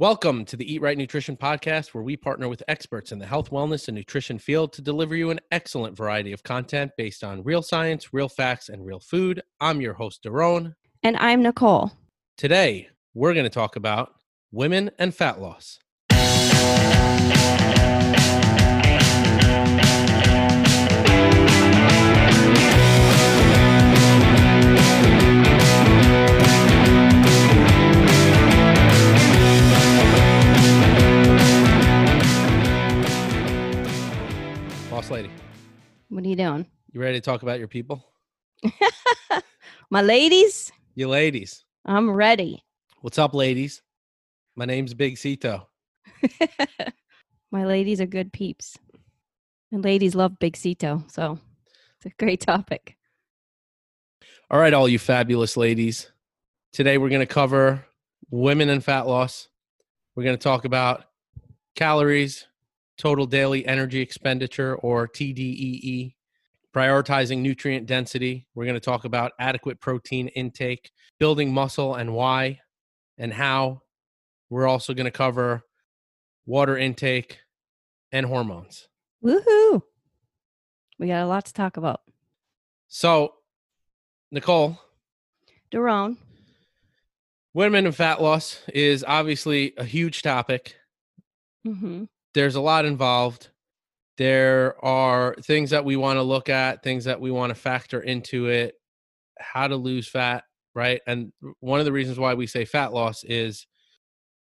Welcome to the Eat Right Nutrition Podcast, where we partner with experts in the health, wellness, and nutrition field to deliver you an excellent variety of content based on real science, real facts, and real food. I'm your host, Daron. And I'm Nicole. Today, we're going to talk about women and fat loss. Boss lady, What are you doing? you ready to talk about your people? My ladies, You ladies. I'm ready. What's up, ladies? My name's Big Cito. My ladies are good peeps. And ladies love Big Cito, so it's a great topic. All right, all you fabulous ladies. Today we're going to cover women and fat loss. We're going to talk about calories, total daily energy expenditure, or TDEE, prioritizing nutrient density. We're going to talk about adequate protein intake, building muscle and why and how. We're also going to cover water intake and hormones. Woohoo! We got a lot to talk about. So, Nicole, Daron, women and fat loss is obviously a huge topic. hmm there's a lot involved. There are things that we want to look at, things that we want to factor into it, how to lose fat, right? And one of the reasons why we say fat loss is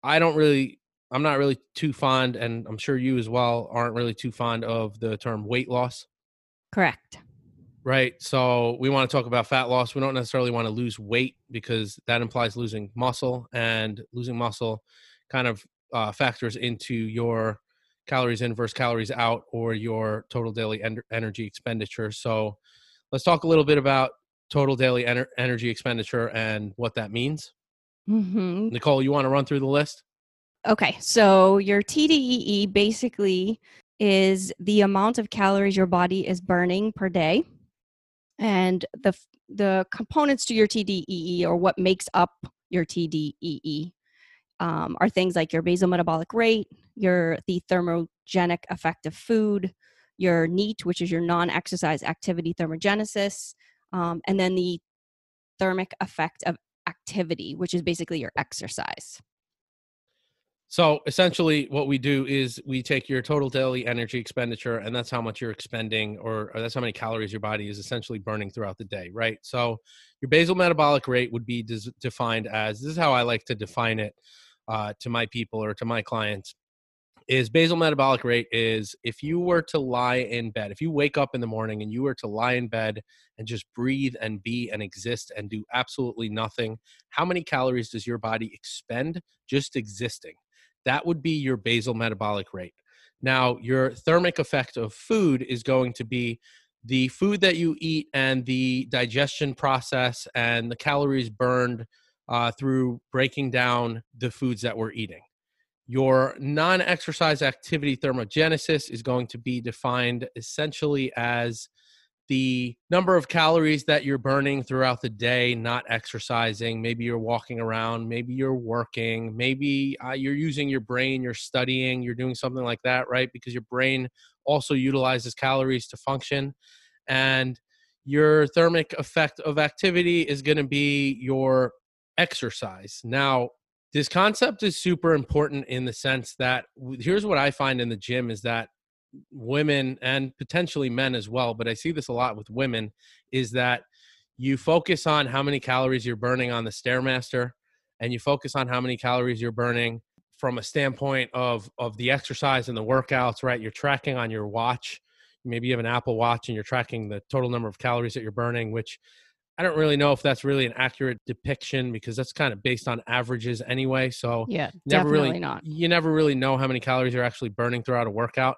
I don't really, I'm not really too fond, and I'm sure you as well aren't really too fond of the term weight loss, correct. right? So we want to talk about fat loss. We don't necessarily want to lose weight because that implies losing muscle, and losing muscle kind of uh, factors into your calories in versus calories out or your total daily en- energy expenditure. So let's talk a little bit about total daily ener- energy expenditure and what that means. hmm Nicole, you want to run through the list? Okay, so your TDEE basically is the amount of calories your body is burning per day, and the the components to your TDEE or what makes up your TDEE um, are things like your basal metabolic rate, your the thermogenic effect of food, your NEAT, which is your non-exercise activity thermogenesis, um, and then the thermic effect of activity, which is basically your exercise. So essentially, what we do is we take your total daily energy expenditure, and that's how much you're expending, or, or that's how many calories your body is essentially burning throughout the day, right? So your basal metabolic rate would be des- defined as this is how I like to define it uh, to my people or to my clients is basal metabolic rate is if you were to lie in bed if you wake up in the morning and you were to lie in bed and just breathe and be and exist and do absolutely nothing how many calories does your body expend just existing? That would be your basal metabolic rate. Now your thermic effect of food is going to be the food that you eat and the digestion process and the calories burned uh, through breaking down the foods that we're eating. Your non exercise activity thermogenesis is going to be defined essentially as the number of calories that you're burning throughout the day, not exercising. Maybe you're walking around, maybe you're working, maybe uh, you're using your brain, you're studying, you're doing something like that, right? Because your brain also utilizes calories to function. And your thermic effect of activity is going to be your exercise. Now, this concept is super important in the sense that here's what I find in the gym is that women and potentially men as well, but I see this a lot with women is that you focus on how many calories you're burning on the Stairmaster and you focus on how many calories you're burning from a standpoint of of the exercise and the workouts, right? You're tracking on your watch. Maybe you have an Apple Watch and you're tracking the total number of calories that you're burning, which I don't really know if that's really an accurate depiction because that's kind of based on averages anyway. So Yeah, never really not. you never really know how many calories you're actually burning throughout a workout.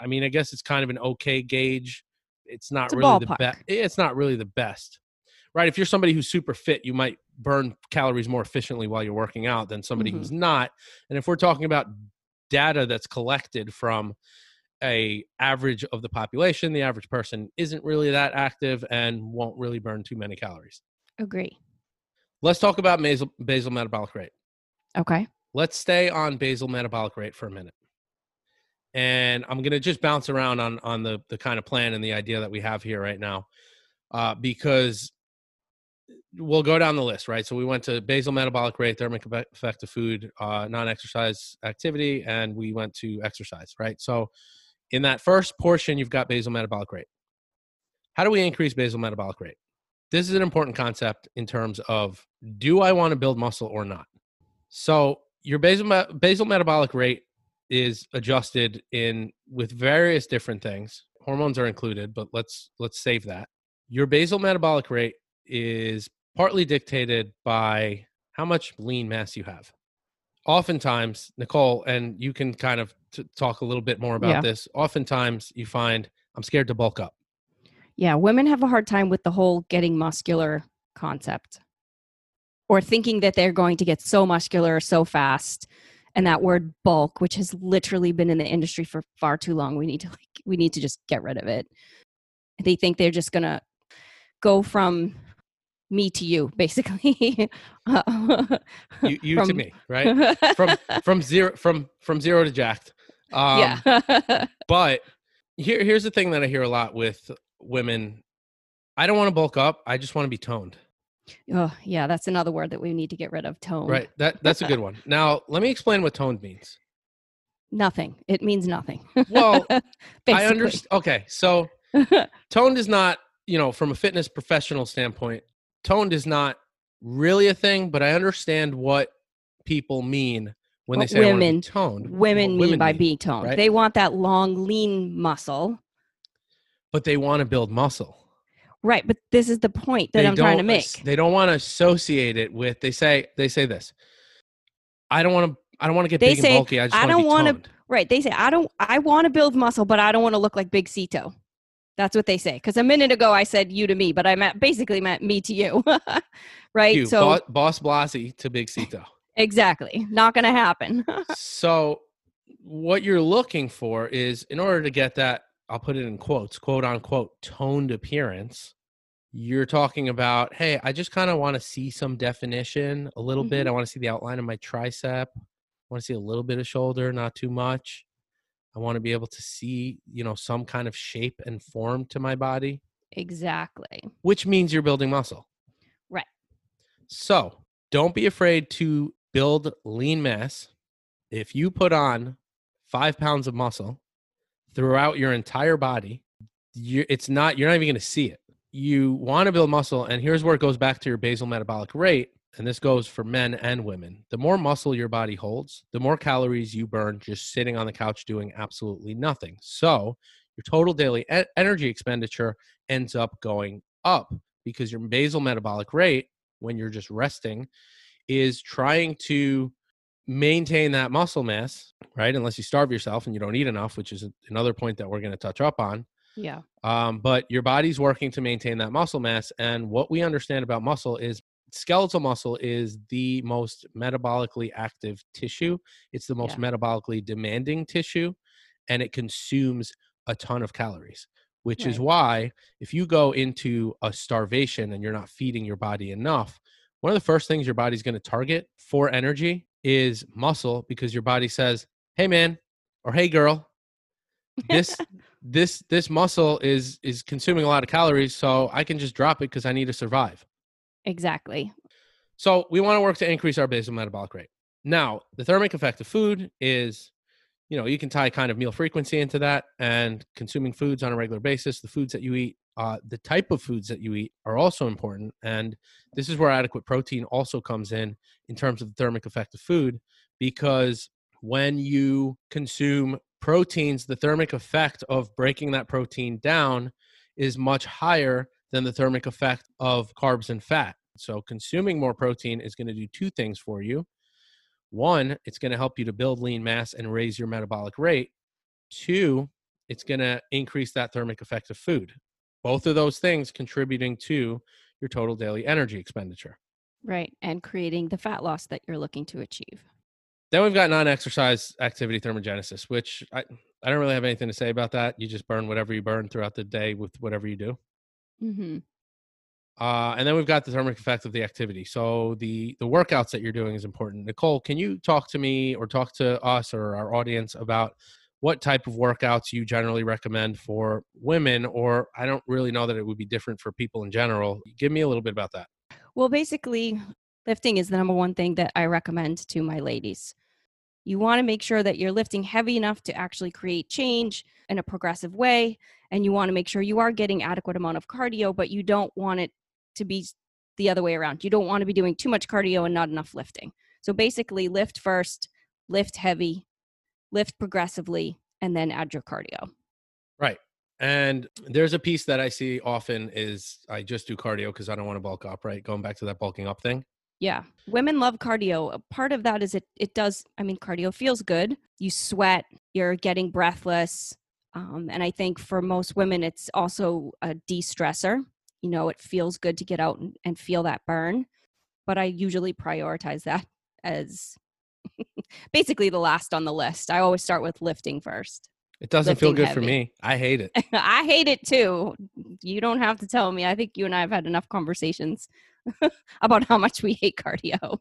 I mean, I guess it's kind of an okay gauge. It's not It's really the best. It's not really the best, right? If you're somebody who's super fit, you might burn calories more efficiently while you're working out than somebody Mhm. who's not. And if we're talking about data that's collected from a average of the population, the average person isn't really that active and won't really burn too many calories. Agree. Let's talk about basal, basal metabolic rate. Okay. let's stay on basal metabolic rate for a minute. And I'm going to just bounce around on on the the kind of plan and the idea that we have here right now, uh, because we'll go down the list, right? So we went to basal metabolic rate, thermic effect of food, uh, non-exercise activity, and we went to exercise, right? So in that first portion, you've got basal metabolic rate. How do we increase basal metabolic rate? This is an important concept in terms of do I want to build muscle or not? So your basal basal metabolic rate is adjusted in with various different things. Hormones are included, but let's let's save that. Your basal metabolic rate is partly dictated by how much lean mass you have. Oftentimes, Nicole, and you can kind of t- talk a little bit more about yeah. this. Oftentimes, you find I'm scared to bulk up. Yeah, women have a hard time with the whole getting muscular concept or thinking that they're going to get so muscular so fast and that word bulk which has literally been in the industry for far too long we need to like we need to just get rid of it they think they're just going to go from me to you basically you, you from, to me right from from zero from from zero to jacked um, yeah. but here here's the thing that i hear a lot with women. I don't want to bulk up i just want to be toned. Oh yeah that's another word that we need to get rid of tone right that that's a good one. Now let me explain what toned means. Nothing it means nothing. Well i understand okay so toned is not you know from a fitness professional standpoint toned is not really a thing, but I understand what people mean when they oh, say women toned. Women, women mean by being toned. Right? They want that long, lean muscle. But they want to build muscle. Right, but this is the point that they I'm trying to make. They don't want to associate it with. They say they say this. I don't want to. I don't want to get they big say, and bulky. I just I don't want to. Right, they say I don't. I want to build muscle, but I don't want to look like Big Cito. That's what they say. Because a minute ago I said you to me, but I meant basically meant me to you, right? You, so boss, boss Blasi to Big Cito. Exactly, not going to happen. so what you're looking for is, in order to get that, I'll put it in quotes, quote unquote, toned appearance. You're talking about, hey, I just kind of want to see some definition a little mm-hmm. bit. I want to see the outline of my tricep. I want to see a little bit of shoulder, not too much. I want to be able to see, you know, some kind of shape and form to my body. Exactly. Which means you're building muscle. Right. So don't be afraid to build lean mass. If you put on five pounds of muscle throughout your entire body, you it's not, you're not even going to see it. You want to build muscle. And here's where it goes back to your basal metabolic rate and this goes for men and women, the more muscle your body holds, the more calories you burn just sitting on the couch doing absolutely nothing. So your total daily e- energy expenditure ends up going up because your basal metabolic rate, when you're just resting, is trying to maintain that muscle mass, right? Unless you starve yourself and you don't eat enough, which is another point that we're going to touch up on. Yeah. Um, but your body's working to maintain that muscle mass. And what we understand about muscle is skeletal muscle is the most metabolically active tissue. It's the most yeah. metabolically demanding tissue, and it consumes a ton of calories. Which right. is why, if you go into a starvation and you're not feeding your body enough, one of the first things your body's going to target for energy is muscle because your body says, "Hey, man," or "Hey, girl." this this this muscle is is consuming a lot of calories so i can just drop it because i need to survive Exactly. So we want to work to increase our basal metabolic rate. Now, the thermic effect of food is, you know, you can tie kind of meal frequency into that and consuming foods on a regular basis. The foods that you eat, uh, the type of foods that you eat are also important. And this is where adequate protein also comes in, in terms of the thermic effect of food, because when you consume proteins, the thermic effect of breaking that protein down is much higher than the thermic effect of carbs and fat. So, consuming more protein is going to do two things for you. One, it's going to help you to build lean mass and raise your metabolic rate. Two, it's going to increase that thermic effect of food. Both of those things contributing to your total daily energy expenditure. Right. And creating the fat loss that you're looking to achieve. Then we've got non exercise activity thermogenesis, which I, I don't really have anything to say about that. You just burn whatever you burn throughout the day with whatever you do. Mm-hmm. Uh, and then we've got the thermic effect of the activity. So the the workouts that you're doing is important. Nicole, can you talk to me or talk to us or our audience about what type of workouts you generally recommend for women? Or I don't really know that it would be different for people in general. Give me a little bit about that. Well, basically, lifting is the number one thing that I recommend to my ladies. You want to make sure that you're lifting heavy enough to actually create change in a progressive way. And you want to make sure you are getting adequate amount of cardio, but you don't want it to be the other way around. You don't want to be doing too much cardio and not enough lifting. So basically, lift first, lift heavy, lift progressively, and then add your cardio. Right. And there's a piece that I see often is I just do cardio because I don't want to bulk up, right? Going back to that bulking up thing. Yeah. Women love cardio. Part of that is it it does I mean cardio feels good. You sweat, you're getting breathless. Um, and I think for most women it's also a de-stressor. You know, it feels good to get out and, and feel that burn. But I usually prioritize that as basically the last on the list. I always start with lifting first. It doesn't feel good heavy. for me. I hate it. I hate it too. You don't have to tell me. I think you and I have had enough conversations about how much we hate cardio.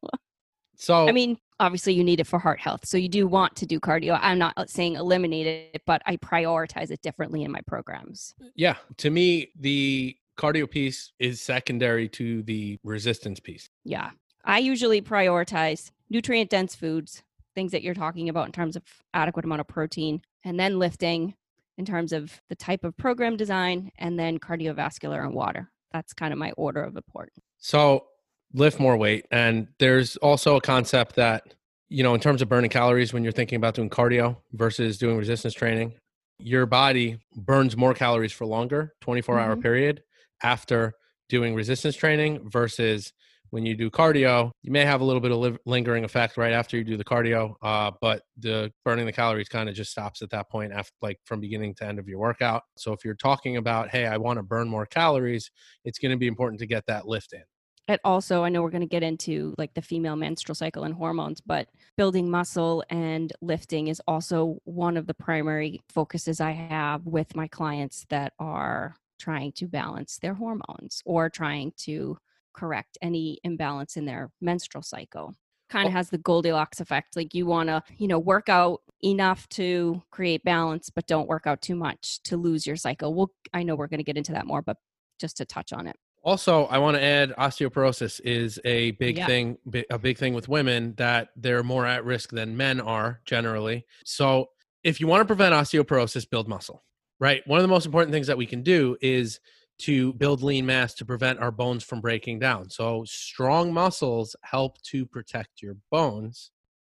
So, I mean, obviously, you need it for heart health. So, you do want to do cardio. I'm not uh, saying eliminate it, but I prioritize it differently in my programs. Yeah. To me, the cardio piece is secondary to the resistance piece. Yeah. I usually prioritize nutrient dense foods, things that you're talking about in terms of adequate amount of protein, and then lifting in terms of the type of program design, and then cardiovascular and water. That's kind of my order of importance. So lift more weight. And there's also a concept that, you know, in terms of burning calories, when you're thinking about doing cardio versus doing resistance training, your body burns more calories for longer, 24 hour mm-hmm. period after doing resistance training versus when you do cardio, you may have a little bit of lingering effect right after you do the cardio, uh, but the burning the calories kind of just stops at that point, after like from beginning to end of your workout. So if you're talking about, hey, I want to burn more calories, it's going to be important to get that lift in. It also, I know we're going to get into like the female menstrual cycle and hormones, but building muscle and lifting is also one of the primary focuses I have with my clients that are trying to balance their hormones or trying to correct any imbalance in their menstrual cycle. Kind of has the goldilocks effect like you want to you know work out enough to create balance but don't work out too much to lose your cycle. Well i know we're going to get into that more but just to touch on it. Also i want to add osteoporosis is a big yeah. thing a big thing with women that they're more at risk than men are generally. So if you want to prevent osteoporosis build muscle right one of the most important things that we can do is to build lean mass to prevent our bones from breaking down. So strong muscles help to protect your bones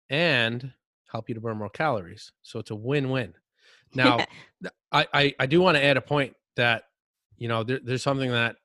and help you to burn more calories. So it's a win-win. Now, I, I, I do want to add a point that you know there, there's something that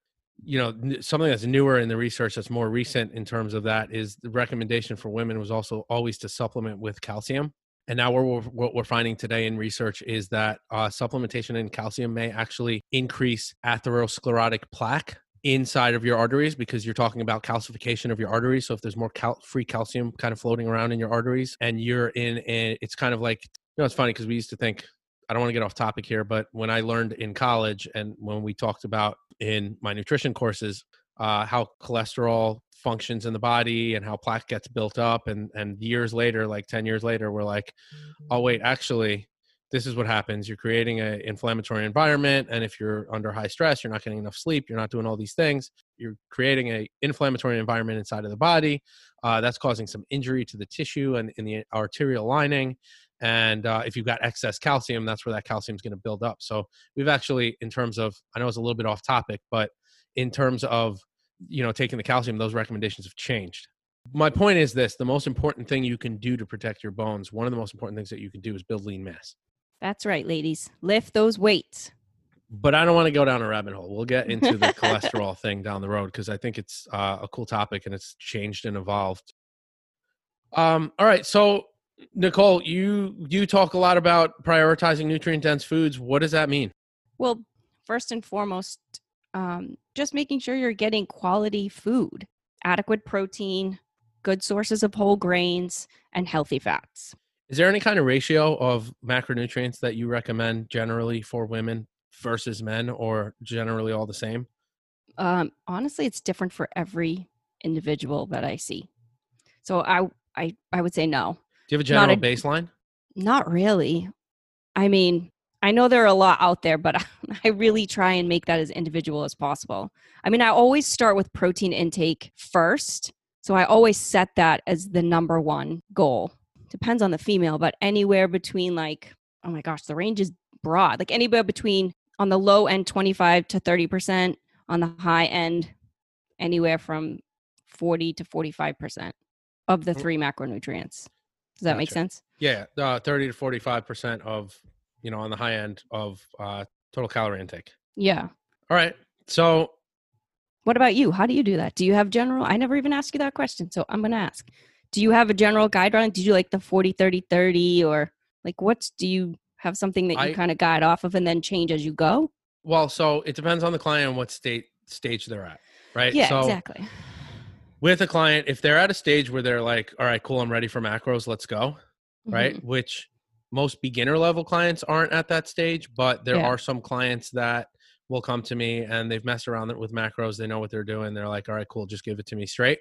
you know something that's newer in the research that's more recent in terms of that is the recommendation for women was also always to supplement with calcium and now we're, what we're finding today in research is that uh, supplementation in calcium may actually increase atherosclerotic plaque inside of your arteries because you're talking about calcification of your arteries. So if there's more cal- free calcium kind of floating around in your arteries, and you're in, a, it's kind of like you know, it's funny because we used to think. I don't want to get off topic here, but when I learned in college and when we talked about in my nutrition courses, uh, how cholesterol functions in the body and how plaque gets built up and and years later like 10 years later we're like oh wait mm-hmm. actually this is what happens. You're creating an inflammatory environment and if you're under high stress you're not getting enough sleep you're not doing all these things. You're creating a inflammatory environment inside of the body uh, that's causing some injury to the tissue and in the arterial lining and uh, if you've got excess calcium that's where that calcium is going to build up. So we've actually in terms of i know it's a little bit off topic but in terms of you know taking the calcium those recommendations have changed. My point is this the most important thing you can do to protect your bones one of the most important things that you can do is build lean mass. That's right ladies. Lift those weights. But i don't want to go down a rabbit hole. We'll get into the cholesterol thing down the road because i think it's uh, a cool topic and it's changed and evolved. Um all right so nicole you you talk a lot about prioritizing nutrient dense foods. What does that mean? Well first and foremost um, just making sure you're getting quality food, adequate protein, good sources of whole grains, and healthy fats. Is there any kind of ratio of macronutrients that you recommend generally for women versus men, or generally all the same? Um, honestly, it's different for every individual that I see. So I I I would say no. Do you have a Not general a- baseline? Not really. I mean, I know there are a lot out there, but I really try and make that as individual as possible. I mean, I always start with protein intake first. So I always set that as the number one goal. Depends on the female, but anywhere between like, oh my gosh, the range is broad. Like anywhere between on the low end 25 to 30%, on the high end anywhere from 40 to 45% of the Mm. three macronutrients. Does that make sense? Yeah, uh, thirty to forty-five percent of you know on the high end of uh, total calorie intake. Yeah. All right, so What about you? How do you do that? Do you have general? I never even asked you that question, so I'm going to ask. Do you have a general guideline? Did you like the 40 30 30 or like what's do you have something that you kind of guide off of and then change as you go? well, so it depends on the client and what state stage they're at, right? Yeah, so exactly. with a client, if they're at a stage where they're like, "All right, cool, I'm ready for macros, let's go," right? Mhm. Which most beginner level clients aren't at that stage, but there Yeah. are some clients that will come to me and they've messed around with macros. They know what they're doing. They're like, all right, cool, just give it to me straight.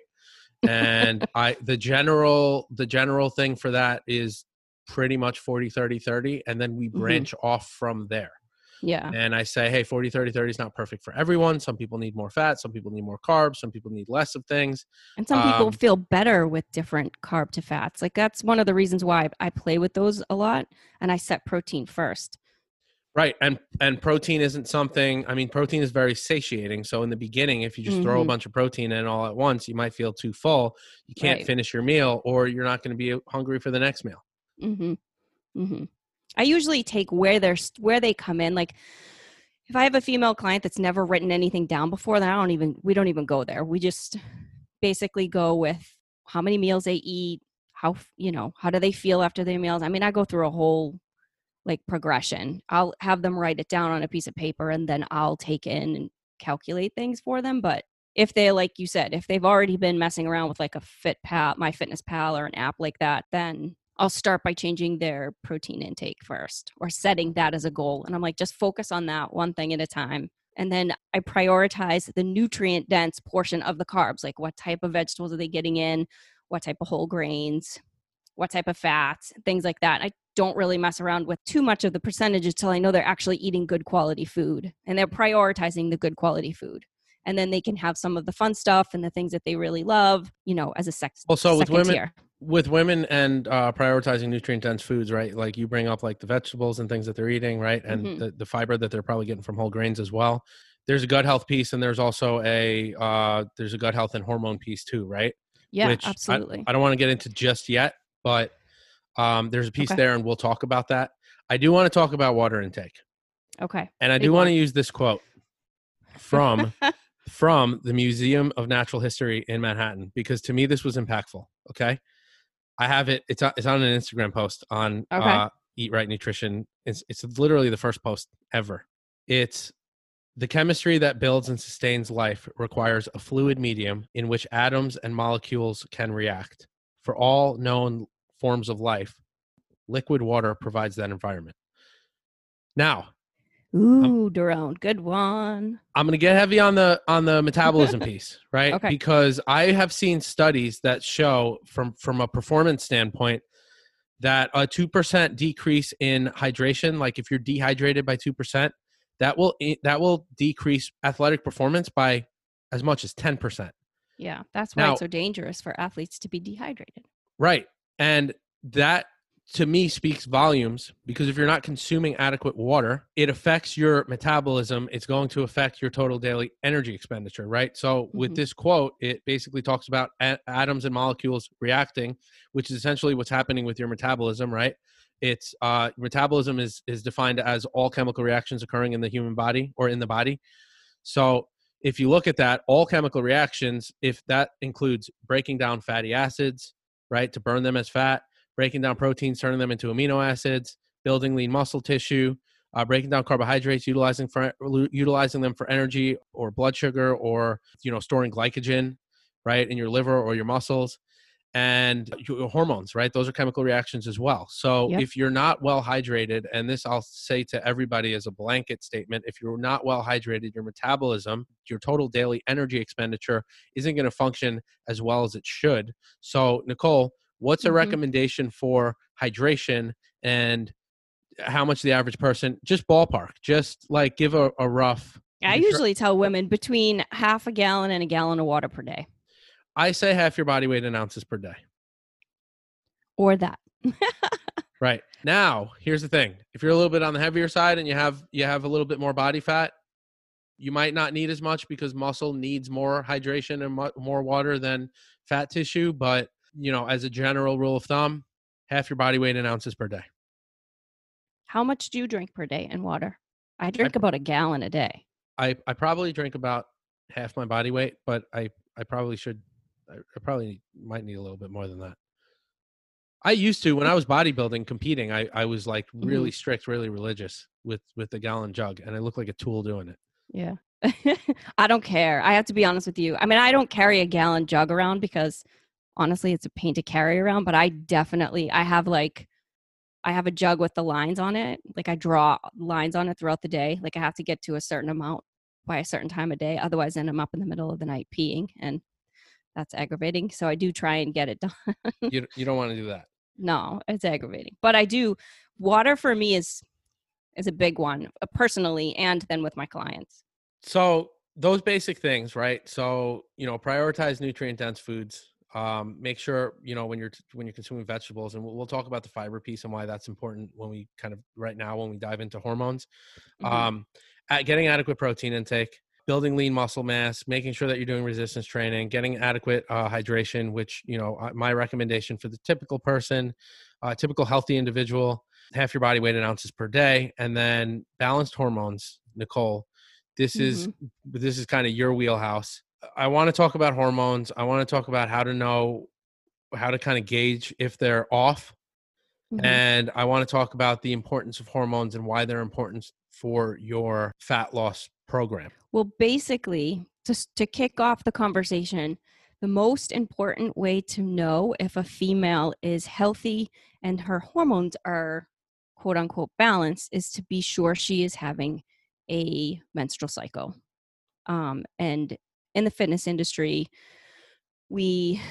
And I the general the general thing for that is pretty much 40 30 30 and then we Mhm. branch off from there. Yeah. And I say, hey, 40 30 30 is not perfect for everyone. Some people need more fat, some people need more carbs, some people need less of things. And some people um, feel better with different carb to fats. Like that's one of the reasons why I play with those a lot and I set protein first. Right. And and protein isn't something I mean, protein is very satiating. So in the beginning, if you just throw a Mhm. bunch of protein in all at once, you might feel too full. You can't Right. finish your meal or you're not going to be hungry for the next meal. Mm-hmm. Mhm. I usually take where they're where they come in like if I have a female client that's never written anything down before, then I don't even we don't even go there. We just basically go with how many meals they eat, how you know, how do they feel after their meals? I mean, I go through a whole like progression. I'll have them write it down on a piece of paper and then I'll take in and calculate things for them, but if they like you said, if they've already been messing around with like a Fit Pal, My Fitness Pal or an app like that, then I'll start by changing their protein intake first or setting that as a goal. And I'm like, just focus on that one thing at a time. And then I prioritize the nutrient dense portion of the carbs, like what type of vegetables are they getting in, what type of whole grains, what type of fats, things like that. I don't really mess around with too much of the percentages till I know they're actually eating good quality food and they're prioritizing the good quality food. And then they can have some of the fun stuff and the things that they really love, you know, as a sex. Well, so with women- tier. With women and uh, prioritizing nutrient dense foods, right? Like you bring up like the vegetables and things that they're eating, right? And Mhm. the, the fiber that they're probably getting from whole grains as well. There's a gut health piece and there's also a uh, there's a gut health and hormone piece too, right? Yeah, which I- absolutely. I, don't want to get into just yet, but um, there's a piece Okay. there, and we'll talk about that. I do want to talk about water intake, okay. and I do want to use this quote from from the Museum of Natural History in Manhattan because to me this was impactful. Okay, I have it. It's on, it's on an Instagram post on Okay. uh, Eat Right Nutrition. It's it's literally the first post ever. It's the chemistry that builds and sustains life requires a fluid medium in which atoms and molecules can react. For all known forms of life, liquid water provides that environment. Now, Um, Ooh, Daron, good one. I'm going to get heavy on the on the metabolism piece, right? Okay. Because I have seen studies that show from from a performance standpoint that a 2% decrease in hydration, like if you're dehydrated by 2%, that will eh, that will decrease athletic performance by as much as 10%. Yeah, that's why Now- it's so dangerous for athletes to be dehydrated. Right. And that to me speaks volumes because if you're not consuming adequate water, it affects your metabolism. It's going to affect your total daily energy expenditure, right? So, with Mhm. this quote, it basically talks about a- atoms and molecules reacting, which is essentially what's happening with your metabolism, right? It's uh, metabolism is is defined as all chemical reactions occurring in the human body or in the body. So, if you look at that, all chemical reactions, if that includes breaking down fatty acids, right, to burn them as fat, breaking down proteins, turning them into amino acids, building lean muscle tissue, uh, breaking down carbohydrates, utilizing for utilizing them for energy or blood sugar, or you know storing glycogen, right, in your liver or your muscles. and your hormones, right? Those are chemical reactions as well. So Yep. if you're not well hydrated, and this I'll say to everybody as a blanket statement, if you're not well hydrated, your metabolism, your total daily energy expenditure isn't going to function as well as it should. So Nicole, what's a Mhm. recommendation for hydration and how much the average person just ballpark just like give a, a rough I usually tell women between half a gallon and a gallon of water per day, i say half your body weight in ounces per day or that. right now here's the thing if you're a little bit on the heavier side and you have you have a little bit more body fat you might not need as much because muscle needs more hydration and mu- more water than fat tissue but you know as a general rule of thumb half your body weight in ounces per day How much do you drink per day in water? I drink about a gallon a day. i i probably drink about half my body weight but i i probably should i, I probably might need a little bit more than that i used to when i was bodybuilding competing i i was like really mm-hmm. strict really religious with with the gallon jug and i looked like a tool doing it Yeah. I don't care. I have to be honest with you. I mean, I don't carry a gallon jug around because honestly, it's a pain to carry around, but I definitely I have like I have a jug with the lines on it. Like I draw lines on it throughout the day. Like I have to get to a certain amount by a certain time of day. Otherwise, then I'm up in the middle of the night peeing and that's aggravating. So I do try and get it done. you, you don't want to do that no, it's aggravating. But I do water for me is is a big one uh, personally and then with my clients. so those basic things right so you know prioritize nutrient dense foods um, make sure you know when you're when you're consuming vegetables and we'll, we'll talk about the fiber piece and why that's important when we kind of right now when we dive into hormones Mhm. um, at getting adequate protein intake building lean muscle mass making sure that you're doing resistance training getting adequate uh, hydration which you know my recommendation for the typical person uh, typical healthy individual half your body weight in ounces per day and then balanced hormones nicole this is this is kind of your wheelhouse i want to talk about hormones i want to talk about how to know how to kind of gauge if they're off Mhm. and I want to talk about the importance of hormones and why they're important for your fat loss program. Well, basically, just to kick off the conversation, the most important way to know if a female is healthy and her hormones are quote unquote balanced is to be sure she is having a menstrual cycle. Um, and in the fitness industry, we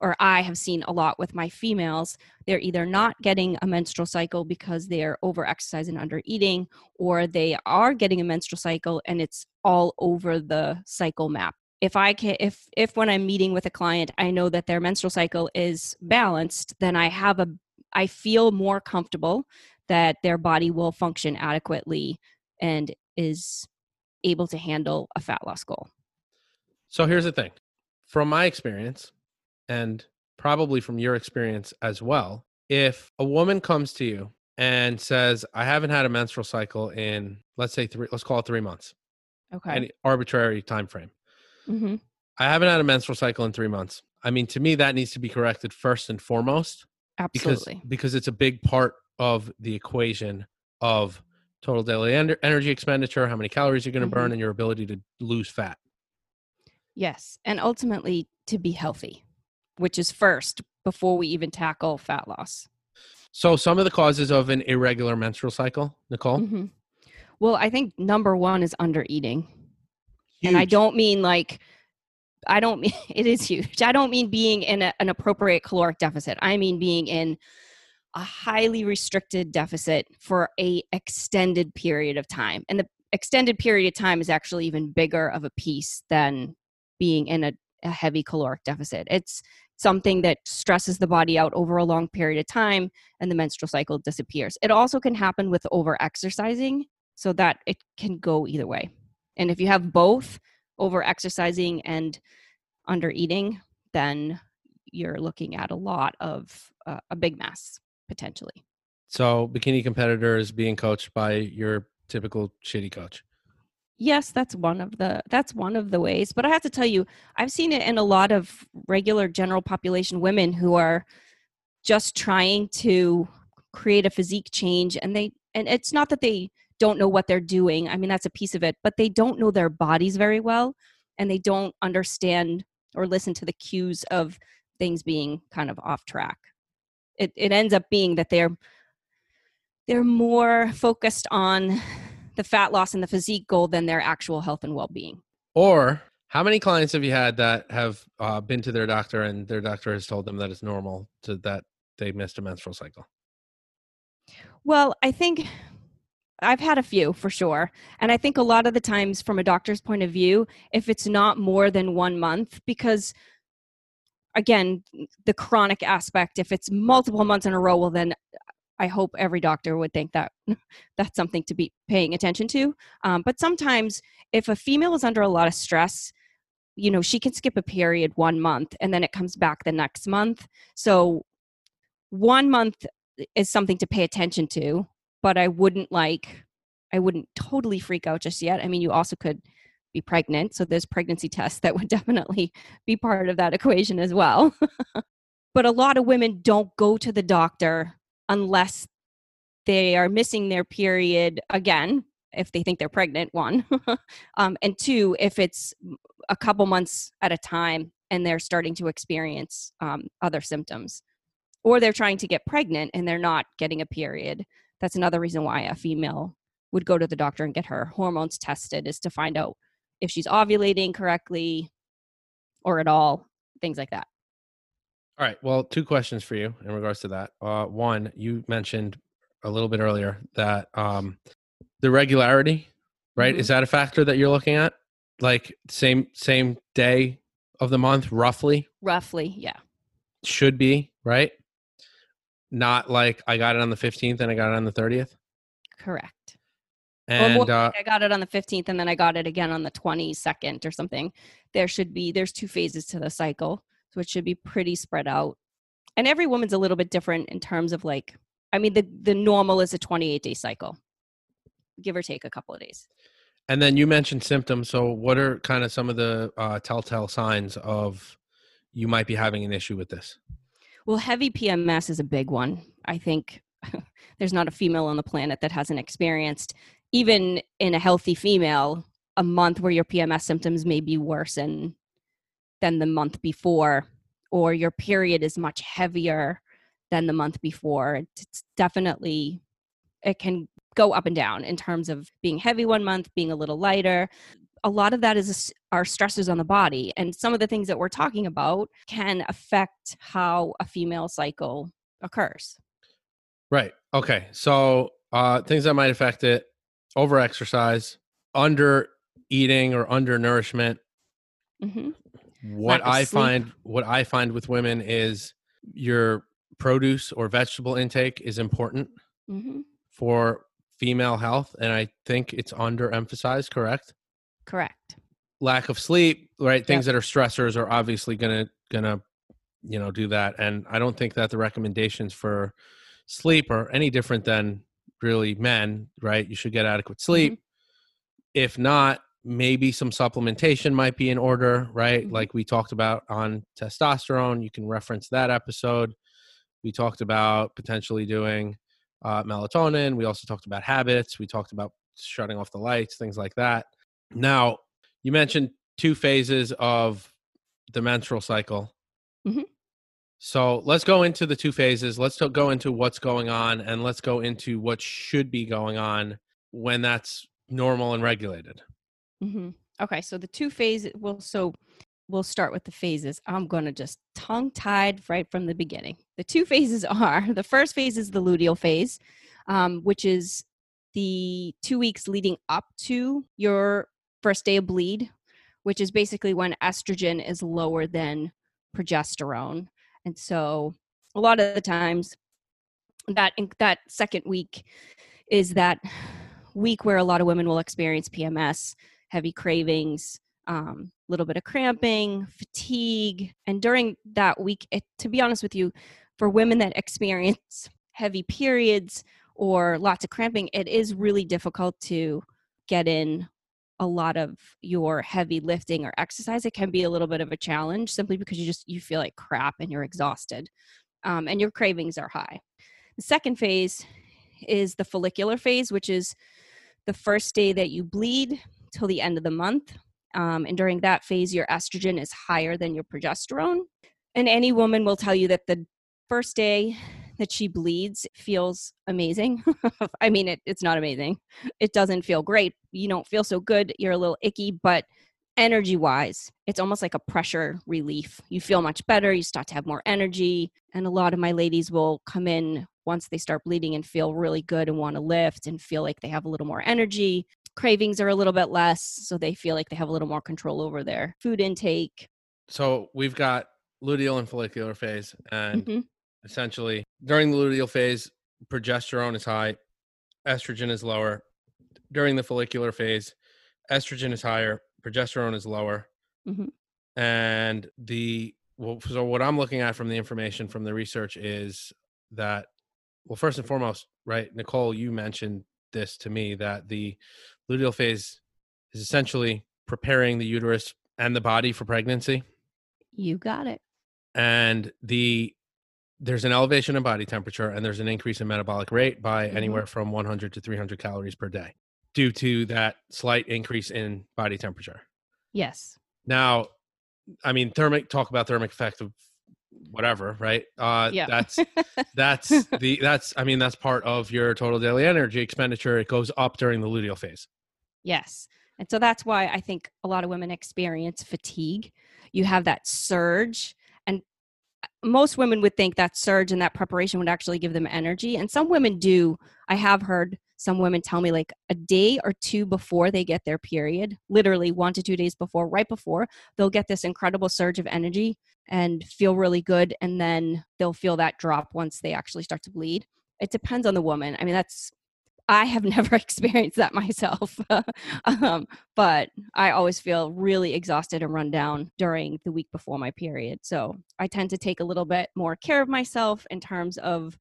or I have seen a lot with my females, they're either not getting a menstrual cycle because they're over exercising under eating, or they are getting a menstrual cycle and it's all over the cycle map. If I can if if when I'm meeting with a client, I know that their menstrual cycle is balanced, then I have a I feel more comfortable that their body will function adequately and is able to handle a fat loss goal. So here's the thing from my experience, and probably from your experience as well, if a woman comes to you and says, I haven't had a menstrual cycle in, let's say, three, let's call it three months, Okay. any arbitrary time frame. hmm I haven't had a menstrual cycle in three months. I mean, to me, that needs to be corrected first and foremost. because Absolutely. because it's a big part of the equation of total daily en- energy expenditure, how many calories you're going to Mhm. burn, and your ability to lose fat. Yes. And ultimately to be healthy, which is first before we even tackle fat loss. So, some of the causes of an irregular menstrual cycle, Nicole. hmm Well, I think number one is under eating. And I don't mean like, I don't mean, it is huge. I don't mean being in a, an appropriate caloric deficit. I mean being in a highly restricted deficit for a extended period of time. And the extended period of time is actually even bigger of a piece than being in a, a heavy caloric deficit. It's something that stresses the body out over a long period of time and the menstrual cycle disappears. It also can happen with over exercising so that it can go either way. And if you have both over exercising and under eating, then you're looking at a lot of uh, a big mess potentially. So, bikini competitors being coached by your typical shitty coach. Yes, that's one of the that's one of the ways, but I have to tell you, I've seen it in a lot of regular general population women who are just trying to create a physique change and they and it's not that they don't know what they're doing. I mean, that's a piece of it, but they don't know their bodies very well and they don't understand or listen to the cues of things being kind of off track. It it ends up being that they're they're more focused on the fat loss and the physique goal than their actual health and well-being. Or how many clients have you had that have uh, been to their doctor and their doctor has told them that it's normal to that they missed a menstrual cycle? Well, I think I've had a few for sure. And I think a lot of the times, from a doctor's point of view, if it's not more than one month, because again, the chronic aspect, if it's multiple months in a row, well, then I hope every doctor would think that that's something to be paying attention to. Um, but sometimes, if a female is under a lot of stress, you know, she can skip a period one month and then it comes back the next month. So, one month is something to pay attention to but I wouldn't like I wouldn't totally freak out just yet. I mean, you also could be pregnant, so there's pregnancy tests that would definitely be part of that equation as well. but a lot of women don't go to the doctor unless they are missing their period again if they think they're pregnant one um, and two if it's a couple months at a time and they're starting to experience um, other symptoms. Or they're trying to get pregnant and they're not getting a period. That's another reason why a female would go to the doctor and get her hormones tested is to find out if she's ovulating correctly or at all things like that all right well two questions for you in regards to that uh, one you mentioned a little bit earlier that um, the regularity right mm-hmm. is that a factor that you're looking at like same same day of the month roughly roughly yeah should be right not like I got it on the 15th and I got it on the 30th? Correct. And uh, I got it on the 15th and then I got it again on the 22nd or something. There should be, there's two phases to the cycle. So it should be pretty spread out. And every woman's a little bit different in terms of like, I mean, the, the normal is a 28 day cycle, give or take a couple of days. And then you mentioned symptoms. So what are kind of some of the uh, telltale signs of you might be having an issue with this? Well, heavy PMS is a big one. I think there's not a female on the planet that hasn't experienced, even in a healthy female, a month where your PMS symptoms may be worse than, than the month before, or your period is much heavier than the month before. It's definitely, it can go up and down in terms of being heavy one month, being a little lighter a lot of that is our stressors on the body and some of the things that we're talking about can affect how a female cycle occurs right okay so uh things that might affect it over exercise under eating or under nourishment mm-hmm. What i sleep. find what i find with women is your produce or vegetable intake is important mm-hmm. for female health and i think it's underemphasized correct Correct. Lack of sleep, right? Things yep. that are stressors are obviously gonna gonna you know do that. And I don't think that the recommendations for sleep are any different than really men, right? You should get adequate mm-hmm. sleep. Mm-hmm. If not, maybe some supplementation might be in order, right? Mm-hmm. Like we talked about on testosterone. You can reference that episode. We talked about potentially doing uh, melatonin. We also talked about habits. We talked about shutting off the lights, things like that. Now, you mentioned two phases of the menstrual cycle. Mm-hmm. So let's go into the two phases. Let's go into what's going on and let's go into what should be going on when that's normal and regulated. Mm-hmm. Okay, so the two phases. Well, so we'll start with the phases. I'm going to just tongue tied right from the beginning. The two phases are the first phase is the luteal phase, um, which is the two weeks leading up to your first day of bleed, which is basically when estrogen is lower than progesterone. And so a lot of the times that that second week is that week where a lot of women will experience PMS, heavy cravings, a um, little bit of cramping, fatigue. And during that week, it, to be honest with you, for women that experience heavy periods or lots of cramping, it is really difficult to get in a lot of your heavy lifting or exercise it can be a little bit of a challenge simply because you just you feel like crap and you're exhausted um, and your cravings are high the second phase is the follicular phase which is the first day that you bleed till the end of the month um, and during that phase your estrogen is higher than your progesterone and any woman will tell you that the first day that she bleeds feels amazing. I mean, it, it's not amazing. It doesn't feel great. You don't feel so good. You're a little icky, but energy wise, it's almost like a pressure relief. You feel much better. You start to have more energy. And a lot of my ladies will come in once they start bleeding and feel really good and want to lift and feel like they have a little more energy. Cravings are a little bit less, so they feel like they have a little more control over their food intake. So we've got luteal and follicular phase, and Mhm. essentially during the luteal phase, progesterone is high, estrogen is lower. During the follicular phase, estrogen is higher, progesterone is lower, Mhm. and the well, so what I'm looking at from the information from the research is that well, first and foremost, right, Nicole, you mentioned this to me that the luteal phase is essentially preparing the uterus and the body for pregnancy You got it. and the there's an elevation in body temperature and there's an increase in metabolic rate by Mhm. anywhere from 100 to 300 calories per day due to that slight increase in body temperature Yes. now i mean thermic talk about thermic effect of whatever right uh Yeah. that's that's the that's i mean that's part of your total daily energy expenditure it goes up during the luteal phase Yes. And so that's why I think a lot of women experience fatigue. You have that surge, and uh, most women would think that surge and that preparation would actually give them energy. And some women do. I have heard some women tell me like a day or two before they get their period, literally one to two days before, right before, they'll get this incredible surge of energy and feel really good. And then they'll feel that drop once they actually start to bleed. It depends on the woman. I mean, that's I have never experienced that myself, um, but I always feel really exhausted and run down during the week before my period. So I tend to take a little bit more care of myself in terms of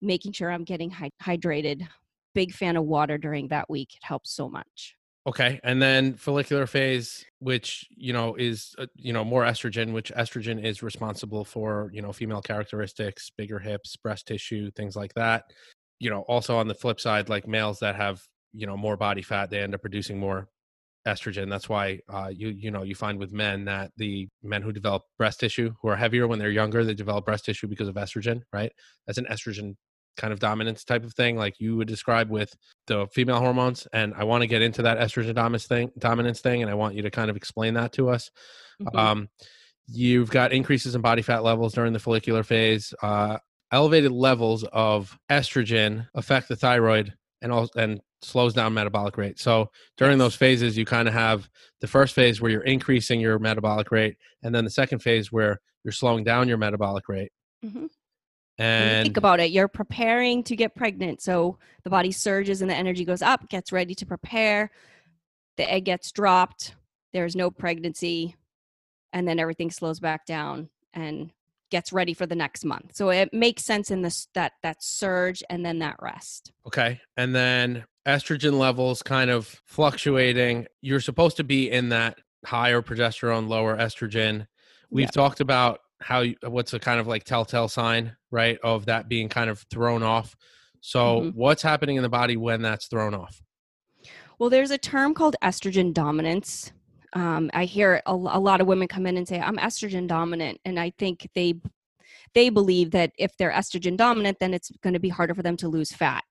making sure I'm getting hy- hydrated. Big fan of water during that week. It helps so much. Okay, and then follicular phase, which you know is uh, you know more estrogen, which estrogen is responsible for you know female characteristics, bigger hips, breast tissue, things like that. You know, also on the flip side, like males that have you know more body fat, they end up producing more estrogen. That's why uh, you you know you find with men that the men who develop breast tissue who are heavier when they're younger, they develop breast tissue because of estrogen, right? That's an estrogen kind of dominance type of thing, like you would describe with the female hormones. And I want to get into that estrogen dominance thing, dominance thing, and I want you to kind of explain that to us. Mhm. Um, you've got increases in body fat levels during the follicular phase. Uh, elevated levels of estrogen affect the thyroid and also and slows down metabolic rate. So during Yes. those phases, you kind of have the first phase where you're increasing your metabolic rate, and then the second phase where you're slowing down your metabolic rate. Mhm. You And think about it, you're preparing to get pregnant. So the body surges and the energy goes up, gets ready to prepare. The egg gets dropped. There's no pregnancy. And then everything slows back down and gets ready for the next month. So it makes sense in this that that surge and then that rest. Okay. And then estrogen levels kind of fluctuating. You're supposed to be in that higher progesterone, lower estrogen. We've Yep. talked about how you, what's a kind of like telltale sign, right, of that being kind of thrown off. So, Mhm. what's happening in the body when that's thrown off? Well, there's a term called estrogen dominance. Um, I hear a, a lot of women come in and say, "I'm estrogen dominant," and I think they they believe that if they're estrogen dominant, then it's going to be harder for them to lose fat.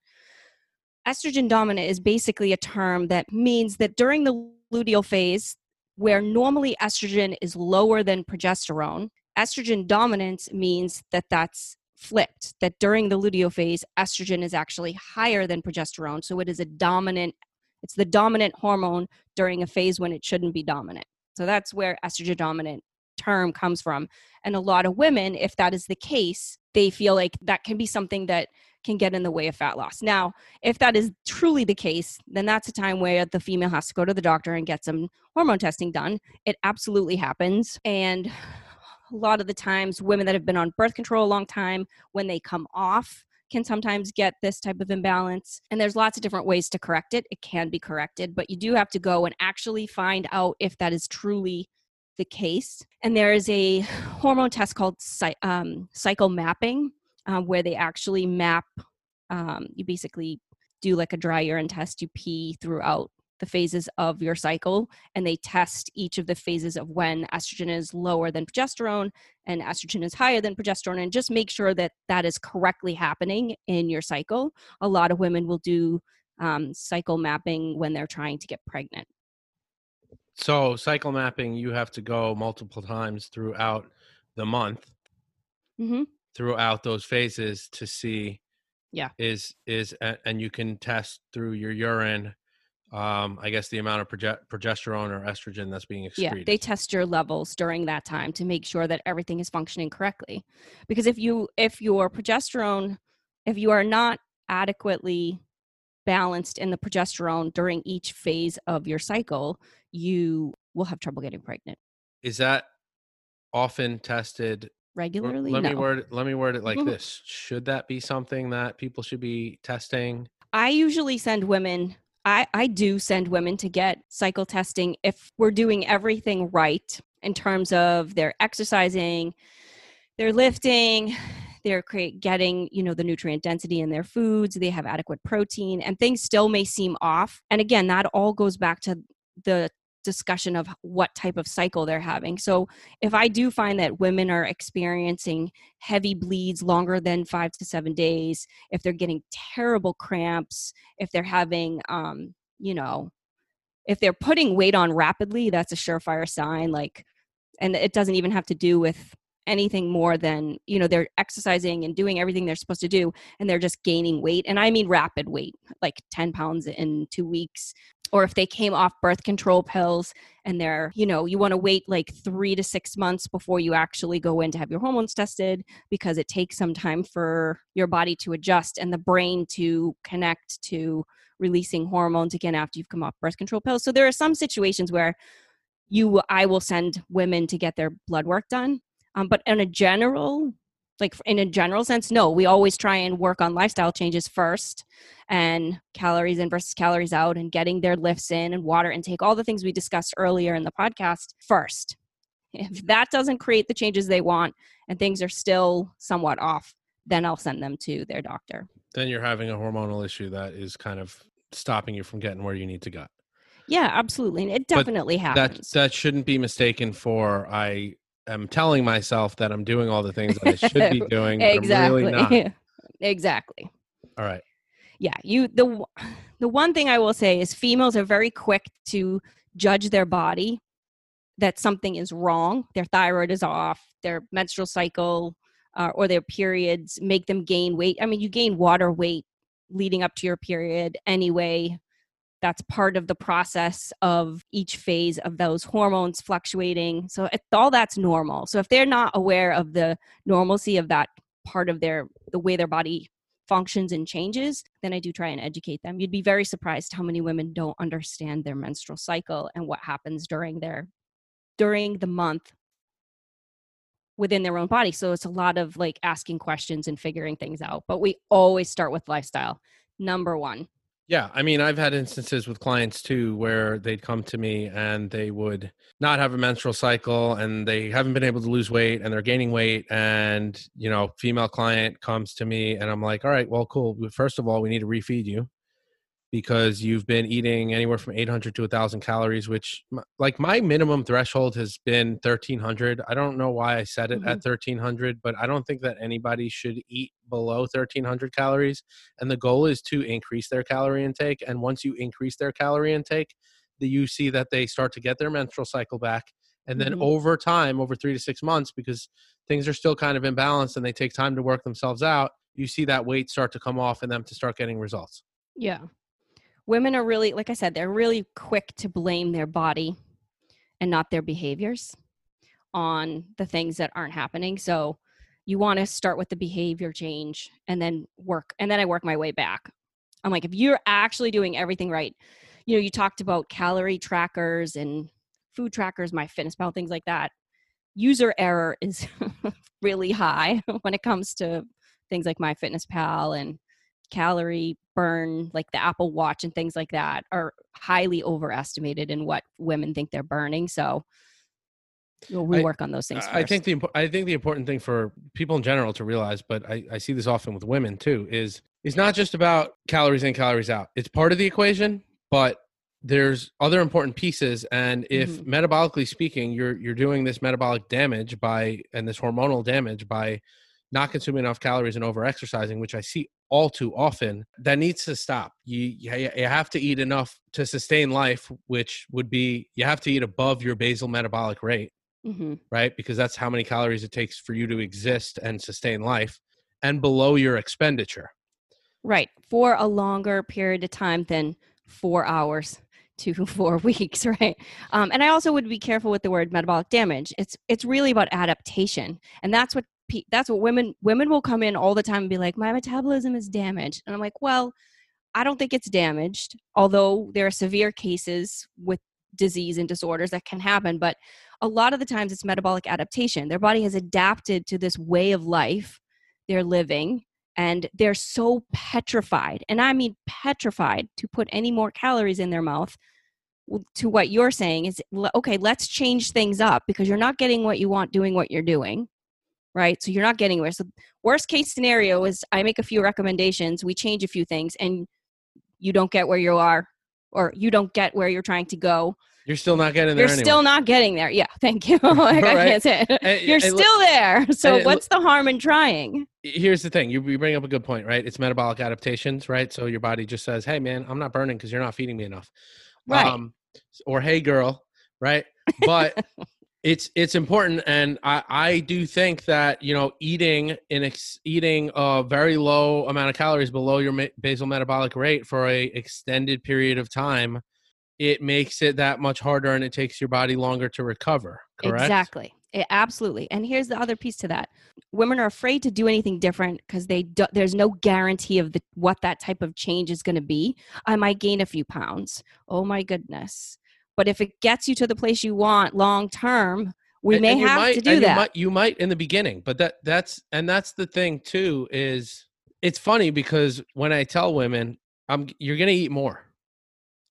Estrogen dominant is basically a term that means that during the luteal phase, where normally estrogen is lower than progesterone, estrogen dominance means that that's flipped, that during the luteal phase, estrogen is actually higher than progesterone. So it is a dominant, it's the dominant hormone during a phase when it shouldn't be dominant. So that's where estrogen dominant term comes from. And a lot of women, if that is the case, they feel like that can be something that can get in the way of fat loss. Now, if that is truly the case, then that's a time where the female has to go to the doctor and get some hormone testing done. It absolutely happens. And a lot of the times, women that have been on birth control a long time, when they come off, can sometimes get this type of imbalance. And there's lots of different ways to correct it. It can be corrected, but you do have to go and actually find out if that is truly the case. And there is a hormone test called um, cycle mapping, um, where they actually map. Um, you basically do like a dry urine test. You pee throughout the phases of your cycle and they test each of the phases of when estrogen is lower than progesterone and estrogen is higher than progesterone and just make sure that that is correctly happening in your cycle a lot of women will do um, cycle mapping when they're trying to get pregnant So cycle mapping, you have to go multiple times throughout the month, hmm throughout those phases to see. Yeah. Is is and you can test through your urine. Um, I guess the amount of proge- progesterone or estrogen that's being excreted. yeah they test your levels during that time to make sure that everything is functioning correctly because if you if your progesterone if you are not adequately balanced in the progesterone during each phase of your cycle you will have trouble getting pregnant is that often tested? regularly Let no. me word it, let me word it like Mhm. this: Should that be something that people should be testing? I usually send women I, I do send women to get cycle testing if we're doing everything right in terms of their exercising, they're lifting, they're create, getting you know the nutrient density in their foods, they have adequate protein, and things still may seem off. And again, that all goes back to the discussion of what type of cycle they're having. So if I do find that women are experiencing heavy bleeds longer than five to seven days, if they're getting terrible cramps, if they're having, um, you know, if they're putting weight on rapidly, that's a surefire sign. Like, and it doesn't even have to do with anything more than you know they're exercising and doing everything they're supposed to do and they're just gaining weight and i mean rapid weight like 10 pounds in two weeks or if they came off birth control pills and they're you know you want to wait like three to six months before you actually go in to have your hormones tested because it takes some time for your body to adjust and the brain to connect to releasing hormones again after you've come off birth control pills. So there are some situations where you i will send women to get their blood work done um, but in a general like in a general sense no we always try and work on lifestyle changes first and calories in versus calories out and getting their lifts in and water intake all the things we discussed earlier in the podcast first. If that doesn't create the changes they want and things are still somewhat off then i'll send them to their doctor. Then you're having a hormonal issue that is kind of stopping you from getting where you need to go. yeah absolutely and it But definitely that that shouldn't be mistaken for I am telling myself that I'm doing all the things that I should be doing. exactly really not. exactly All right. yeah you the the one thing i will say is females are very quick to judge their body that something is wrong their thyroid is off their menstrual cycle uh, or their periods make them gain weight i mean you gain water weight leading up to your period anyway that's part of the process of each phase of those hormones fluctuating so it, all that's normal so if they're not aware of the normalcy of that part of their the way their body functions and changes, then I do try and educate them. You'd be very surprised how many women don't understand their menstrual cycle and what happens during their during the month within their own body. So it's a lot of like asking questions and figuring things out. But we always start with lifestyle. Number 1. Yeah, I mean, I've had instances with clients too where they'd come to me and they would not have a menstrual cycle and they haven't been able to lose weight and they're gaining weight and, you know, female client comes to me and I'm like, "All right, well, cool. First of all, we need to refeed you because you've been eating anywhere from 800 to 1000 calories, which like my minimum threshold has been 1300. I don't know why I set it Mhm. at 1300, but I don't think that anybody should eat below 1300 calories and the goal is to increase their calorie intake and once you increase their calorie intake that you see that they start to get their menstrual cycle back and then Mhm. over time over 3 to 6 months because things are still kind of imbalanced and they take time to work themselves out you see that weight start to come off and them to start getting results Yeah. Women are really, like I said, they're really quick to blame their body and not their behaviors on the things that aren't happening. So you want to start with the behavior change and then work. And then I work my way back. I'm like, if you're actually doing everything right, you know, you talked about calorie trackers and food trackers, my fitness pal, things like that. User error is really high when it comes to things like my fitness pal and calorie burn like the apple watch and things like that are highly overestimated in what women think they're burning so we'll we I- work on those things I think the I think the important thing for people in general to realize, but I, I see this often with women too, is is not just about calories in, calories out. It's part of the equation, but there's other important pieces and if Mhm. metabolically speaking you're you're doing this metabolic damage by and this hormonal damage by not consuming enough calories and over exercising which i see all too often that needs to stop you you have to eat enough to sustain life which would be you have to eat above your basal metabolic rate hmm right because that's how many calories it takes for you to exist and sustain life and below your expenditure Right. For a longer period of time than four hours to four weeks, right? Um, and I also would be careful with the word metabolic damage. It's it's really about adaptation, and that's what that's what women women will come in all the time and be like, my metabolism is damaged, and I'm like, well, I don't think it's damaged, although there are severe cases with disease and disorders that can happen, but a lot of the times it's metabolic adaptation. Their body has adapted to this way of life they're living and they're so petrified and i mean petrified to put any more calories in their mouth to what you're saying is okay let's change things up because you're not getting what you want doing what you're doing right? So you're not getting where so worst case scenario is i make a few recommendations we change a few things and you don't get where you are or you don't get where you're trying to go. You're still not getting there you're anyway. still not getting there. Yeah thank you. Like, I can't say it. And- you're and look- still there. So what's the harm in trying? Here's the thing. You, you bring up a good point right? It's metabolic adaptations right? So your body just says hey man i'm not burning because you're not feeding me enough. Right. Um, or hey girl right? But it's it's important and i i do think that you know eating in ex, eating a very low amount of calories below your ma- basal metabolic rate for a extended period of time it makes it that much harder and it takes your body longer to recover correct Exactly. It- absolutely. And here's the other piece to that. Women are afraid to do anything different because they do, there's no guarantee of the, what that type of change is going to be. I might gain a few pounds. Oh my goodness. But if it gets you to the place you want long term, we And- may and have might- to do that. You might, you might in the beginning, but that that's and that's the thing too is it's funny because when I tell women I'm you're gonna eat more,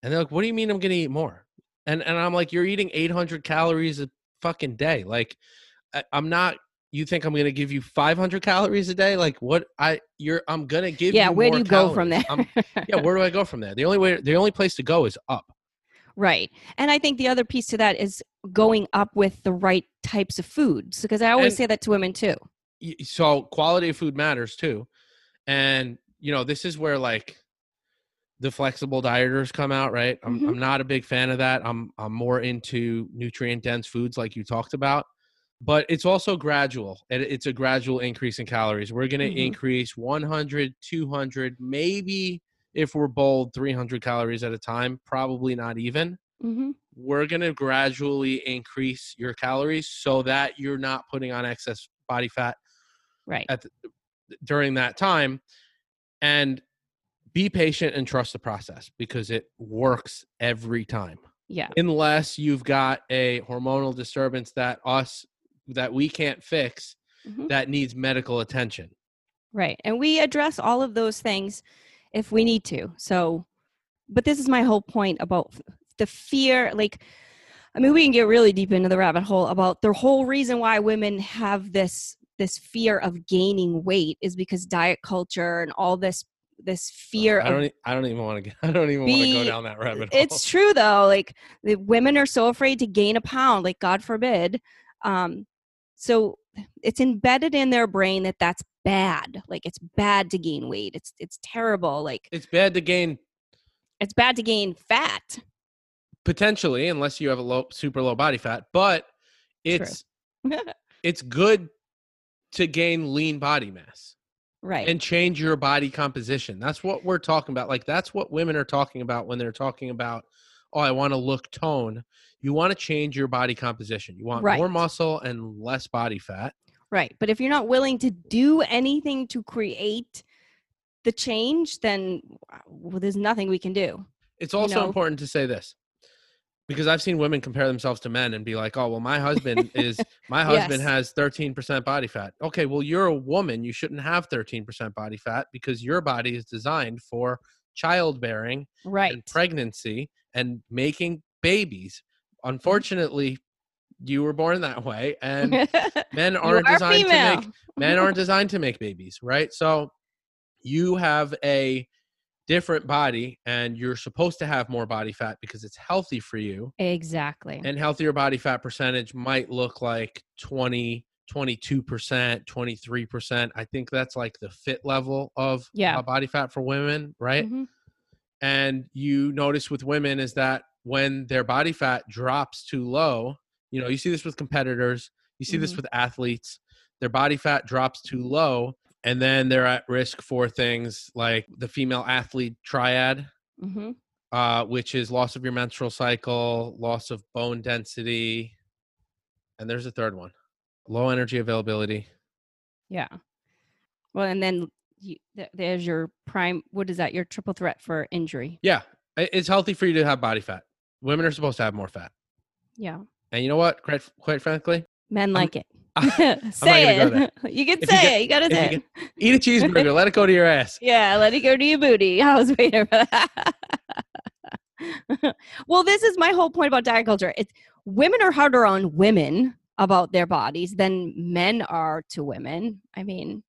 and they're like, "What do you mean I'm gonna eat more?" And and I'm like, "You're eating 800 calories a fucking day. Like, I, I'm not. You think I'm gonna give you 500 calories a day? Like, what? I you're I'm gonna give you. yeah. Where do you go from there? yeah, where do I go from there? The only way, the only place to go is up. Right. And I think the other piece to that is going up with the right types of foods because I always And- say that to women too. so quality of food matters too and you know this is where like the flexible dieters come out right I'm, Mhm. I'm not a big fan of that i'm i'm more into nutrient dense foods like you talked about but it's also gradual and it's a gradual increase in calories we're going to Mhm. increase 100 200 maybe if we're bold 300 calories at a time probably not even hmm we're going to gradually increase your calories so that you're not putting on excess body fat Right. at the, during that time and be patient and trust the process because it works every time Yeah. unless you've got a hormonal disturbance that us that we can't fix Mhm. that needs medical attention Right. And we address all of those things if we need to. So, but this is my whole point about the fear. Like, I mean, we can get really deep into the rabbit hole about the whole reason why women have this this fear of gaining weight is because diet culture and all this this fear I don't I don't even want to get I don't even want to go down that rabbit hole it's true though like the women are so afraid to gain a pound like god forbid um so it's embedded in their brain that that's bad like it's bad to gain weight it's it's terrible like it's bad to gain it's bad to gain fat potentially unless you have a low super low body fat but it's it's good to gain lean body mass right and change your body composition. That's what we're talking about. Like that's what women are talking about when they're talking about, oh, I want to look tone. You want to change your body composition. You want more muscle and less body fat. Right but if you're not willing to do anything to create the change then uh, well, there's nothing we can do It's also know? important to say this because I've seen women compare themselves to men and be like, oh, well, my husband is my husband Yes. has 13% body fat. Okay, well, you're a woman. You shouldn't have 13% body fat because your body is designed for childbearing right and pregnancy and making babies. Mm-hmm. Unfortunately, you were born that way, and men aren't are designed female to make men aren't designed to make babies, right? So you have a different body and you're supposed to have more body fat because it's healthy for you Exactly. and healthier body fat percentage might look like 20 22% 23% i think that's like the fit level of Yeah. uh, body fat for women right Mhm. and you notice with women is that when their body fat drops too low you know you see this with competitors you see this Mhm. with athletes their body fat drops too low and then they're at risk for things like the female athlete triad Mhm. uh, which is loss of your menstrual cycle loss of bone density and there's a third one low energy availability Yeah. Well, and then you, there's your prime. What is that? Your triple threat for injury. yeah it's healthy for you to have body fat women are supposed to have more fat Yeah. And you know what quite, quite frankly Men like it. I'm say not gonna it. You can If you say get- it. You gotta say it. eat a cheeseburger let it go to your ass Yeah, let it go to your booty. I was waiting for that. well, this is my whole point about diet culture. It's women are harder on women about their bodies than men are to women. I mean,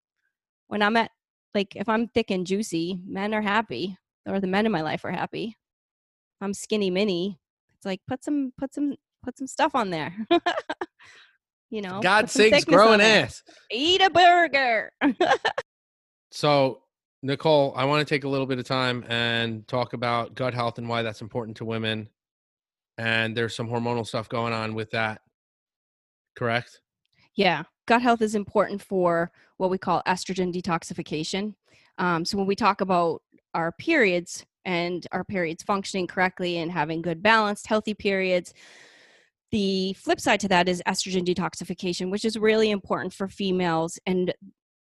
when I'm at like if I'm thick and juicy, men are happy, or the men in my life are happy. If I'm skinny mini, it's like put some put some put some stuff on there. you know, god sakes thickness grow an ass Eat a burger. So, Nicole, I want to take a little bit of time and talk about gut health and why that's important to women. And there's some hormonal stuff going on with that. Correct? Yeah, gut health is important for what we call estrogen detoxification. Um, so when we talk about our periods and our periods functioning correctly and having good balanced, healthy periods, the flip side to that is estrogen detoxification, which is really important for females. And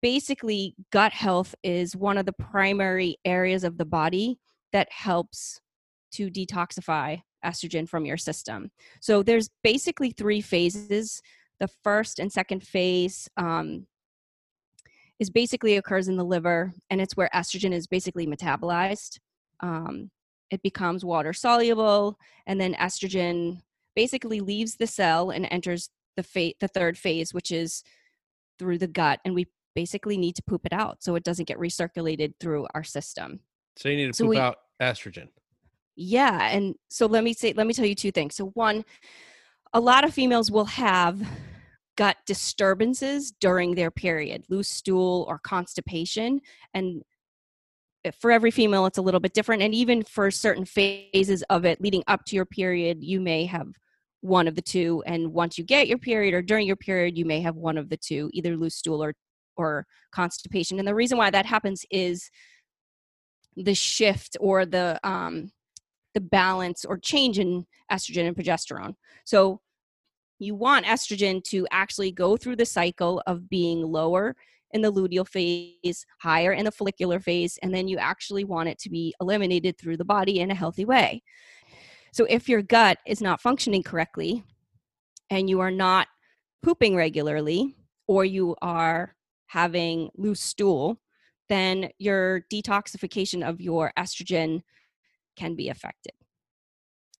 basically, gut health is one of the primary areas of the body that helps to detoxify estrogen from your system. So there's basically three phases the first and second phase um, is basically occurs in the liver and it's where estrogen is basically metabolized um, it becomes water soluble and then estrogen basically leaves the cell and enters the fa- the third phase which is through the gut and we basically need to poop it out so it doesn't get recirculated through our system So you need to So poop we- out estrogen. yeah, and so let me say let me tell you two things. So one, a lot of females will have gut disturbances during their period, loose stool or constipation, and eh, for every female it's a little bit different and even for certain phases of it leading up to your period, you may have one of the two and once you get your period or during your period you may have one of the two, either loose stool or or constipation. And the reason why that happens is the shift or the um the balance or change in estrogen and progesterone. So you want estrogen to actually go through the cycle of being lower in the luteal phase, higher in the follicular phase, and then you actually want it to be eliminated through the body in a healthy way. So if your gut is not functioning correctly and you are not pooping regularly or you are having loose stool, then your detoxification of your estrogen can be affected.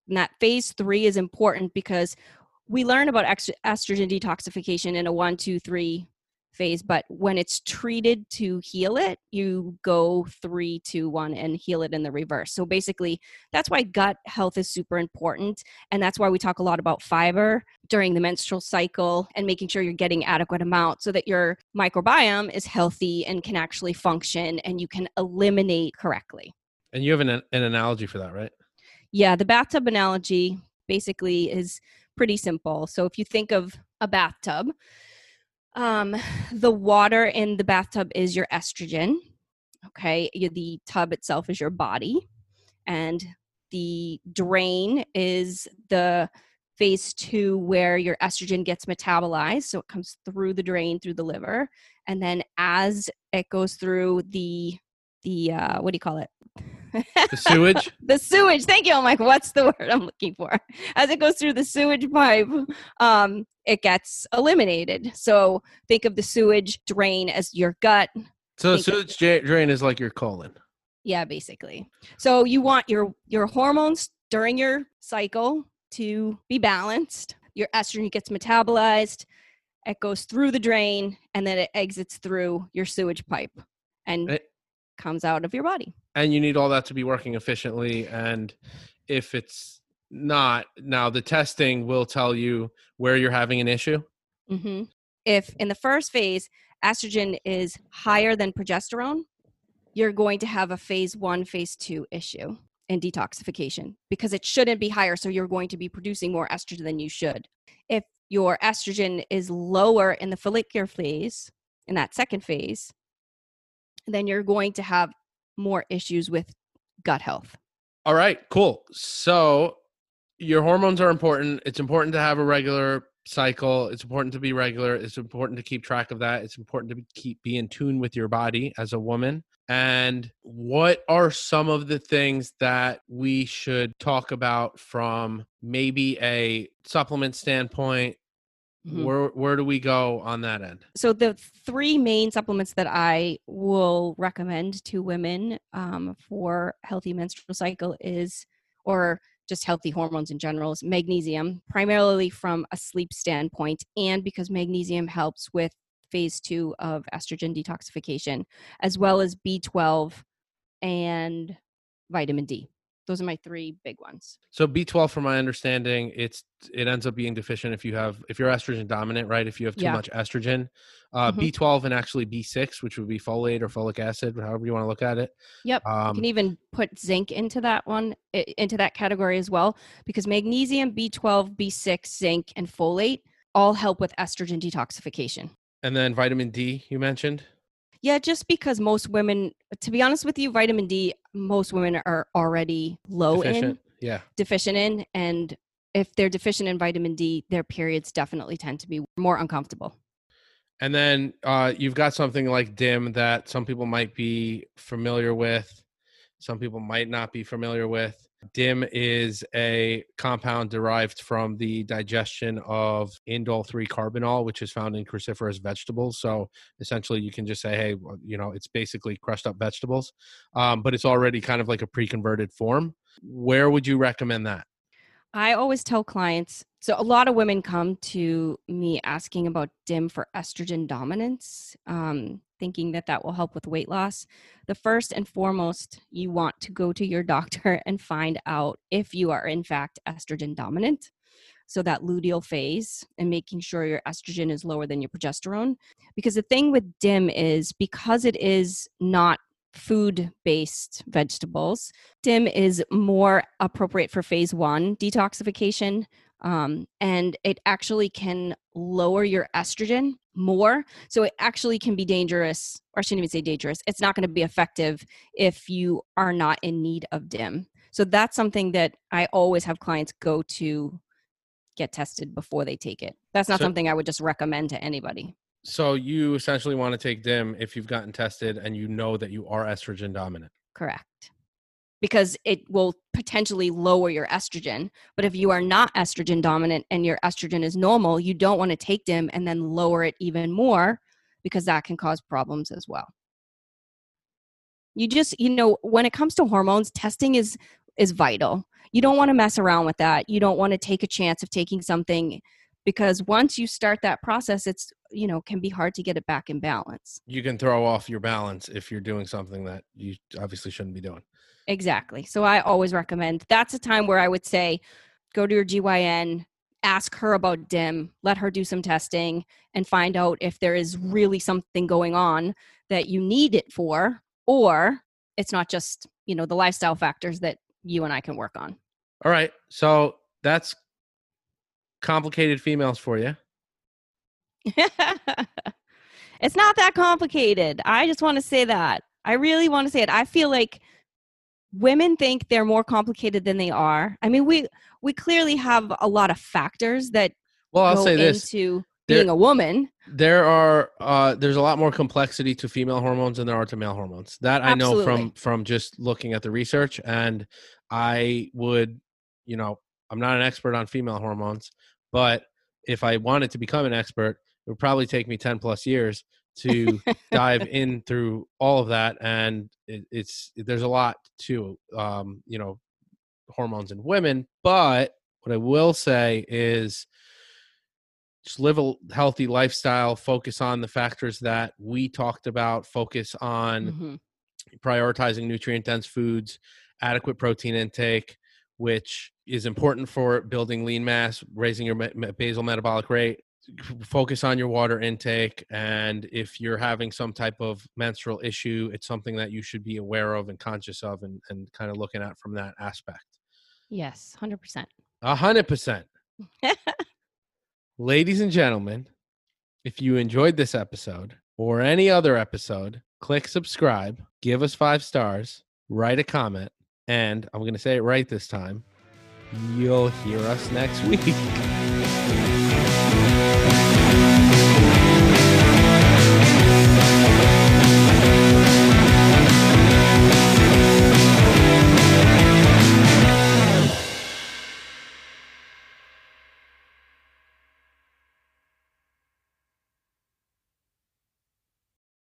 And that phase three is important because we learn about estrogen detoxification in a one, two, three phase, but when it's treated to heal it, you go three, two, one, and heal it in the reverse. So basically, that's why gut health is super important. And that's why we talk a lot about fiber during the menstrual cycle and making sure you're getting adequate amount so that your microbiome is healthy and can actually function and you can eliminate correctly. And you have an, an analogy for that, right? Yeah, the bathtub analogy basically is pretty simple. So if you think of a bathtub, um, the water in the bathtub is your estrogen. Okay, the tub itself is your body, and the drain is the phase two where your estrogen gets metabolized. So it comes through the drain through the liver, and then as it goes through the the uh, what do you call it? The sewage. the sewage. Thank you. I'm like, what's the word I'm looking for? As it goes through the sewage pipe, um, it gets eliminated. So think of the sewage drain as your gut. So the Think sewage ja- drain is like your colon. Yeah, basically. So you want your your hormones during your cycle to be balanced. Your estrogen gets metabolized. It goes through the drain and then it exits through your sewage pipe. And Eh, comes out of your body. and you need all that to be working efficiently and if it's not now the testing will tell you where you're having an issue hmm If in the first phase, estrogen is higher than progesterone, you're going to have a phase one, phase two issue in detoxification because it shouldn't be higher. So you're going to be producing more estrogen than you should. If your estrogen is lower in the follicular phase, in that second phase, then you're going to have more issues with gut health. all right cool. So your hormones are important. It's important to have a regular cycle. It's important to be regular. It's important to keep track of that. It's important to keep be in tune with your body as a woman. And what are some of the things that we should talk about from maybe a supplement standpoint Mhm. where where do we go on that end so the three main supplements that I will recommend to women um, for healthy menstrual cycle is, or just healthy hormones in general, is magnesium, primarily from a sleep standpoint, and because magnesium helps with phase two of estrogen detoxification, as well as B12 and vitamin D. Those are my three big ones. So B12, from my understanding, it's it ends up being deficient if you have if you're estrogen dominant, right? If you have too Yeah. much estrogen, uh, Mhm. B12 and actually B6, which would be folate or folic acid, however you want to look at it. Yep. You Um, can even put zinc into that one into that category as well because magnesium b12 b6 zinc and folate all help with estrogen detoxification and then vitamin D, you mentioned. Yeah just because most women to be honest with you vitamin d most women are already low in Yeah. deficient in and if they're deficient in vitamin d their periods definitely tend to be more uncomfortable And then uh, you've got something like DIM that some people might be familiar with, some people might not be familiar with. DIM is a compound derived from the digestion of indole 3 carbinol, which is found in cruciferous vegetables. So essentially, you can just say, hey, you know, it's basically crushed up vegetables, um, but it's already kind of like a pre converted form. Where would you recommend that? I always tell clients so a lot of women come to me asking about DIM for estrogen dominance, um, thinking that that will help with weight loss. The first and foremost, you want to go to your doctor and find out if you are in fact estrogen dominant. So that luteal phase and making sure your estrogen is lower than your progesterone. Because the thing with DIM is because it is not food based vegetables, DIM is more appropriate for phase one detoxification. Um, and it actually can lower your estrogen more. So it actually can be dangerous, or I shouldn't even say dangerous. It's not going to be effective if you are not in need of DIM. So that's something that I always have clients go to get tested before they take it. That's not So- something I would just recommend to anybody. So you essentially want to take DIM if you've gotten tested and you know that you are estrogen dominant. Correct. Because it will potentially lower your estrogen. But if you are not estrogen dominant and your estrogen is normal, you don't want to take DIM and then lower it even more because that can cause problems as well. You just, you know, when it comes to hormones, testing is is vital. You don't want to mess around with that. You don't want to take a chance of taking something because once you start that process, it's, you know, can be hard to get it back in balance. You can throw off your balance if you're doing something that you obviously shouldn't be doing. Exactly. So I always recommend that's a time where I would say go to your GYN, ask her about DIM, let her do some testing and find out if there is really something going on that you need it for or it's not just, you know, the lifestyle factors that you and I can work on. All right. So that's complicated females for you. it's not that complicated. I just want to say that. I really want to say it. I feel like women think they're more complicated than they are. I mean, we we clearly have a lot of factors that Well, I'll say this. into There- being a woman. There are uh there's a lot more complexity to female hormones than there are to male hormones. That I know from from just looking at the research and I would, you know, I'm not an expert on female hormones, but if I wanted to become an expert, it would probably take me 10 plus years to dive in through all of that and it, it's there's a lot to um you know hormones in women but what i will say is just live a healthy lifestyle focus on the factors that we talked about focus on Mhm. prioritizing nutrient dense foods, adequate protein intake, which is important for building lean mass, raising your basal metabolic rate. Focus on your water intake. And if you're having some type of menstrual issue, it's something that you should be aware of and conscious of and, and kind of looking at from that aspect. Yes, 100%. A hundred percent. Ladies and gentlemen, if you enjoyed this episode or any other episode, click subscribe, give us five stars, write a comment, and I'm going to say it right this time. You'll hear us next week.